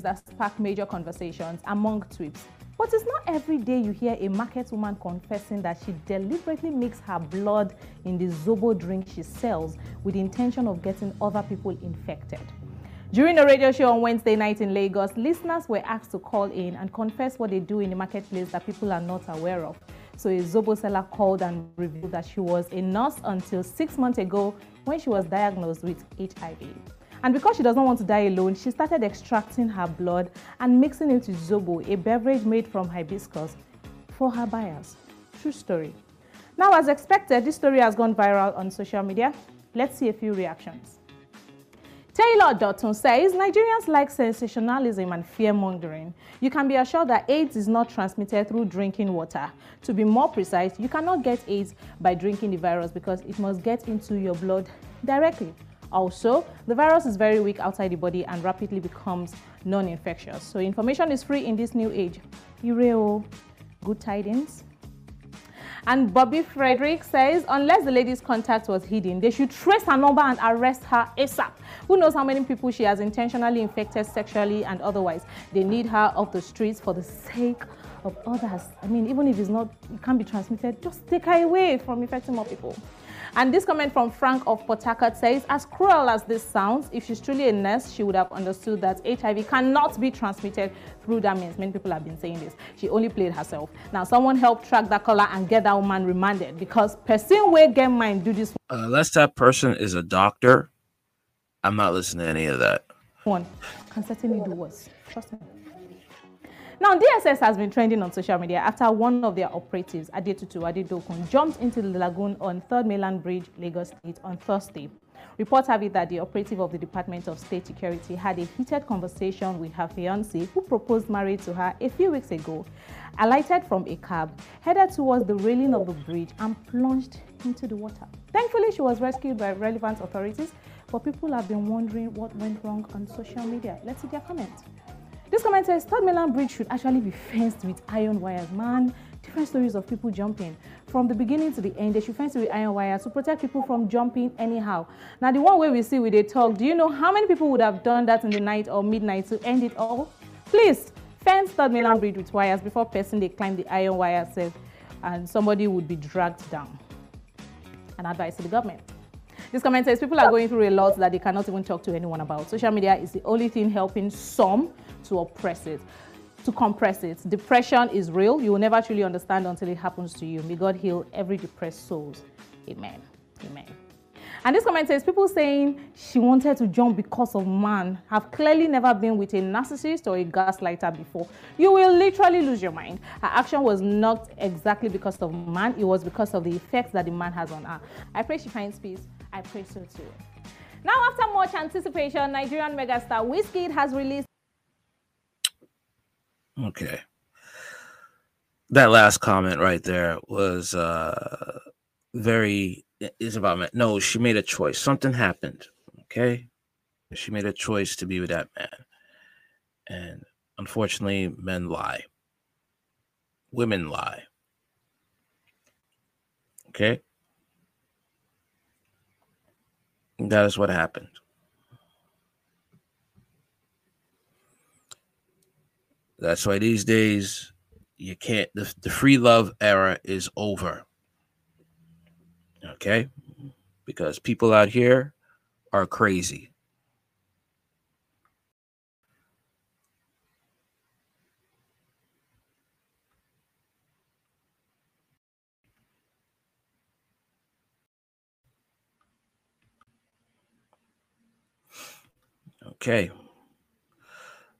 that spark major conversations among tweets. But it's not every day you hear a market woman confessing that she deliberately mixed her blood in the Zobo drink she sells with the intention of getting other people infected. During a radio show on Wednesday night in Lagos, listeners were asked to call in and confess what they do in the marketplace that people are not aware of. So a Zobo seller called and revealed that she was a nurse until six months ago when she was diagnosed with HIV. And because she does not want to die alone, she started extracting her blood and mixing it with Zobo, a beverage made from hibiscus, for her buyers. True story. Now, as expected, this story has gone viral on social media. Let's see a few reactions. Taylor Dotton says Nigerians like sensationalism and fear mongering. You can be assured that AIDS is not transmitted through drinking water. To be more precise, you cannot get AIDS by drinking the virus because it must get into your blood directly. Also, the virus is very weak outside the body and rapidly becomes non-infectious. So information is free in this new age. Ureo, good tidings. And Bobby Frederick says, unless the lady's contact was hidden, they should trace her number and arrest her ASAP. Who knows how many people she has intentionally infected sexually and otherwise. They need her off the streets for the sake of others. I mean, even if it's not, it can't be transmitted, just take her away from infecting more people. And this comment from Frank of Port Harcourt says, as cruel as this sounds, if she's truly a nurse, she would have understood that HIV cannot be transmitted through that means. Many people have been saying this. She only played herself. Now, someone help track that caller and get that woman remanded because person will get mind do this. Uh, unless that person is a doctor, I'm not listening to any of that. One can certainly do worse. Trust me. Now, DSS has been trending on social media after one of their operatives, Adetutu Adedokun, jumped into the lagoon on 3rd Mainland Bridge, Lagos State, on Thursday. Reports have it that the operative of the Department of State Security had a heated conversation with her fiancé, who proposed marriage to her a few weeks ago, alighted from a cab, headed towards the railing of the bridge, and plunged into the water. Thankfully, she was rescued by relevant authorities, but people have been wondering what went wrong on social media. Let's see their comments. This comment says Third Mainland Bridge should actually be fenced with iron wires. Man, different stories of people jumping. From the beginning to the end, they should fence it with iron wires to protect people from jumping anyhow. Now, the one way we see with a talk, do you know how many people would have done that in the night or midnight to end it all? Please, fence Third Mainland Bridge with wires before person they climb the iron wire and somebody would be dragged down. An advice to the government. This comment says people are going through a lot that they cannot even talk to anyone about. Social media is the only thing helping some to oppress it, to compress it. Depression is real. You will never truly understand until it happens to you. May God heal every depressed soul. Amen. Amen. And this comment says people saying she wanted to jump because of man have clearly never been with a narcissist or a gaslighter before. You will literally lose your mind. Her action was not exactly because of man, it was because of the effects that the man has on her. I pray she finds peace. I pray so too. Now, after much anticipation, Nigerian megastar Wizkid has released Okay. That last comment right there was uh very is about no, she made a choice. Something happened. Okay. She made a choice to be with that man. And unfortunately, men lie. Women lie. Okay. That is what happened. That's why these days you can't the, the free love era is over. Okay? Because people out here are crazy. Okay.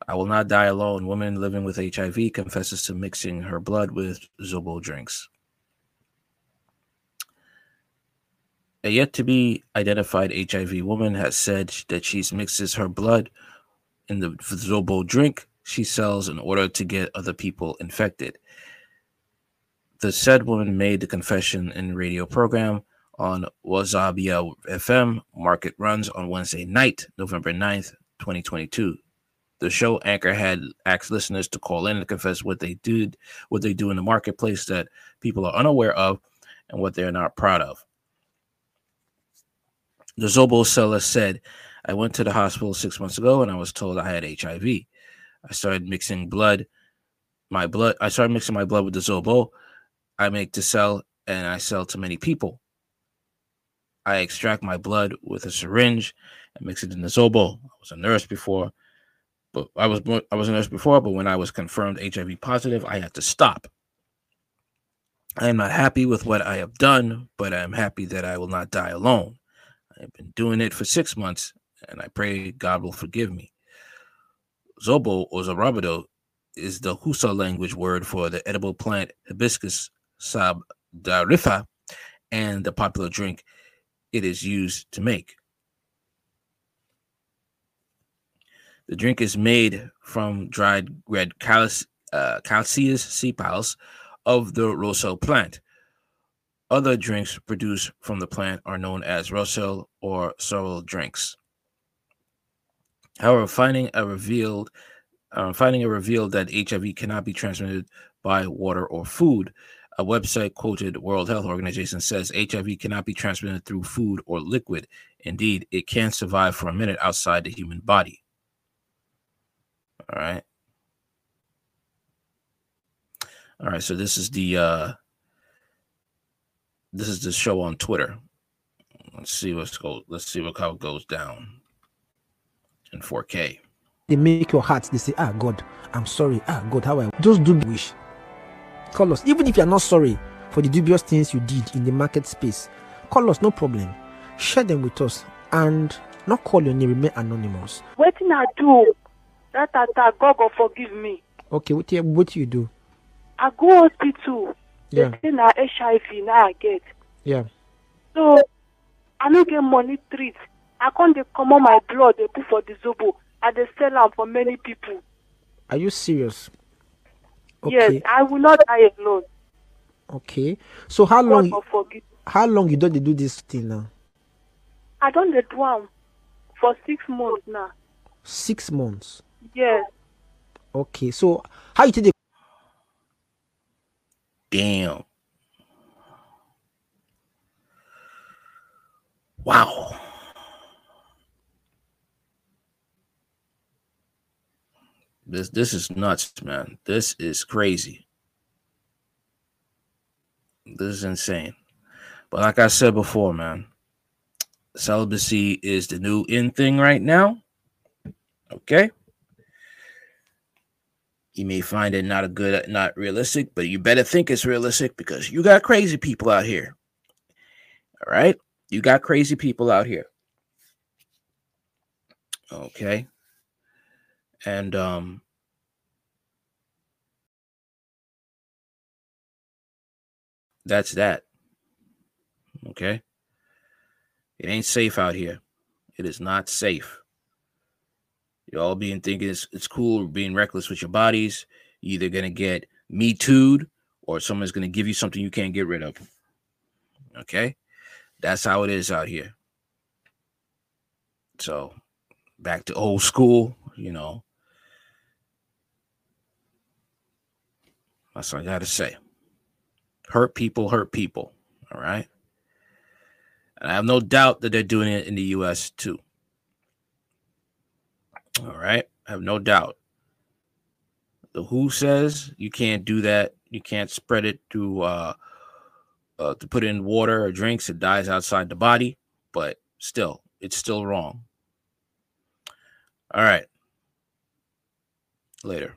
I will not die alone. Woman living with HIV confesses to mixing her blood with Zobo drinks. A yet to be identified HIV woman has said that she mixes her blood in the Zobo drink she sells in order to get other people infected. The said woman made the confession in radio program on Wazobia FM. Market runs on Wednesday night, November 9th, 2022 the show anchor had asked listeners to call in and confess what they did, what they do in the marketplace that people are unaware of, and what they're not proud of. The Zobo seller said, I went to the hospital six months ago and I was told I had HIV. I started mixing blood, my blood. I started mixing my blood with the Zobo. I make to sell, and I sell to many people. I extract my blood with a syringe and mix it in the Zobo. I was a nurse before, but I was I was a nurse before, but when I was confirmed HIV positive, I had to stop. I am not happy with what I have done, but I am happy that I will not die alone. I have been doing it for six months, and I pray God will forgive me. Zobo or Zoborodo is the Hausa language word for the edible plant Hibiscus sabdariffa and the popular drink it is used to make. The drink is made from dried red calc- uh, sepals of the roselle plant. Other drinks produced from the plant are known as roselle or sorrel drinks. However, finding a revealed uh, finding a revealed that HIV cannot be transmitted by water or food. A website quoted World Health Organization says HIV cannot be transmitted through food or liquid. Indeed, it can survive for a minute outside the human body. All right. All right, so this is the uh this is the show on Twitter. Let's see what's go let's see what how it goes down in 4K. They make your heart, they say, Ah God, I'm sorry. Ah God, how I just do wish. Call us. Even if you're not sorry for the dubious things you did in the market space, call us, no problem. Share them with us and not call your name, remain anonymous. What can I do? That God go forgive me. Okay, what you what you do? I go hospital. Yeah. They say na HIV now I get. Yeah. So I no get money treat. I can't dey comot my blood dey put for the zobo. I dey sell am for many people. Are you serious? Yes, Okay. I will not die alone. Okay. So how God long how long you don't dey do this thing now? I don dey do am for six months now. Six months. Yes. Okay. So how you take the Damn. Wow. This this is nuts, man. This is crazy. This is insane. But like I said before, man, celibacy is the new in thing right now. Okay. You may find it not a good, not realistic, but you better think it's realistic because you got crazy people out here. All right. You got crazy people out here. Okay. And um that's that. Okay. It ain't safe out here. It is not safe. You're all being thinking it's, it's cool being reckless with your bodies. You're either gonna get me too'd or someone's gonna give you something you can't get rid of. Okay? That's how it is out here. So back to old school, you know. That's what I gotta say. Hurt people, hurt people. All right. And I have no doubt that they're doing it in the US too. All right. I have no doubt. The WHO says you can't do that. You can't spread it through uh, uh to put in water or drinks. It dies outside the body, but still, it's still wrong. All right. Later.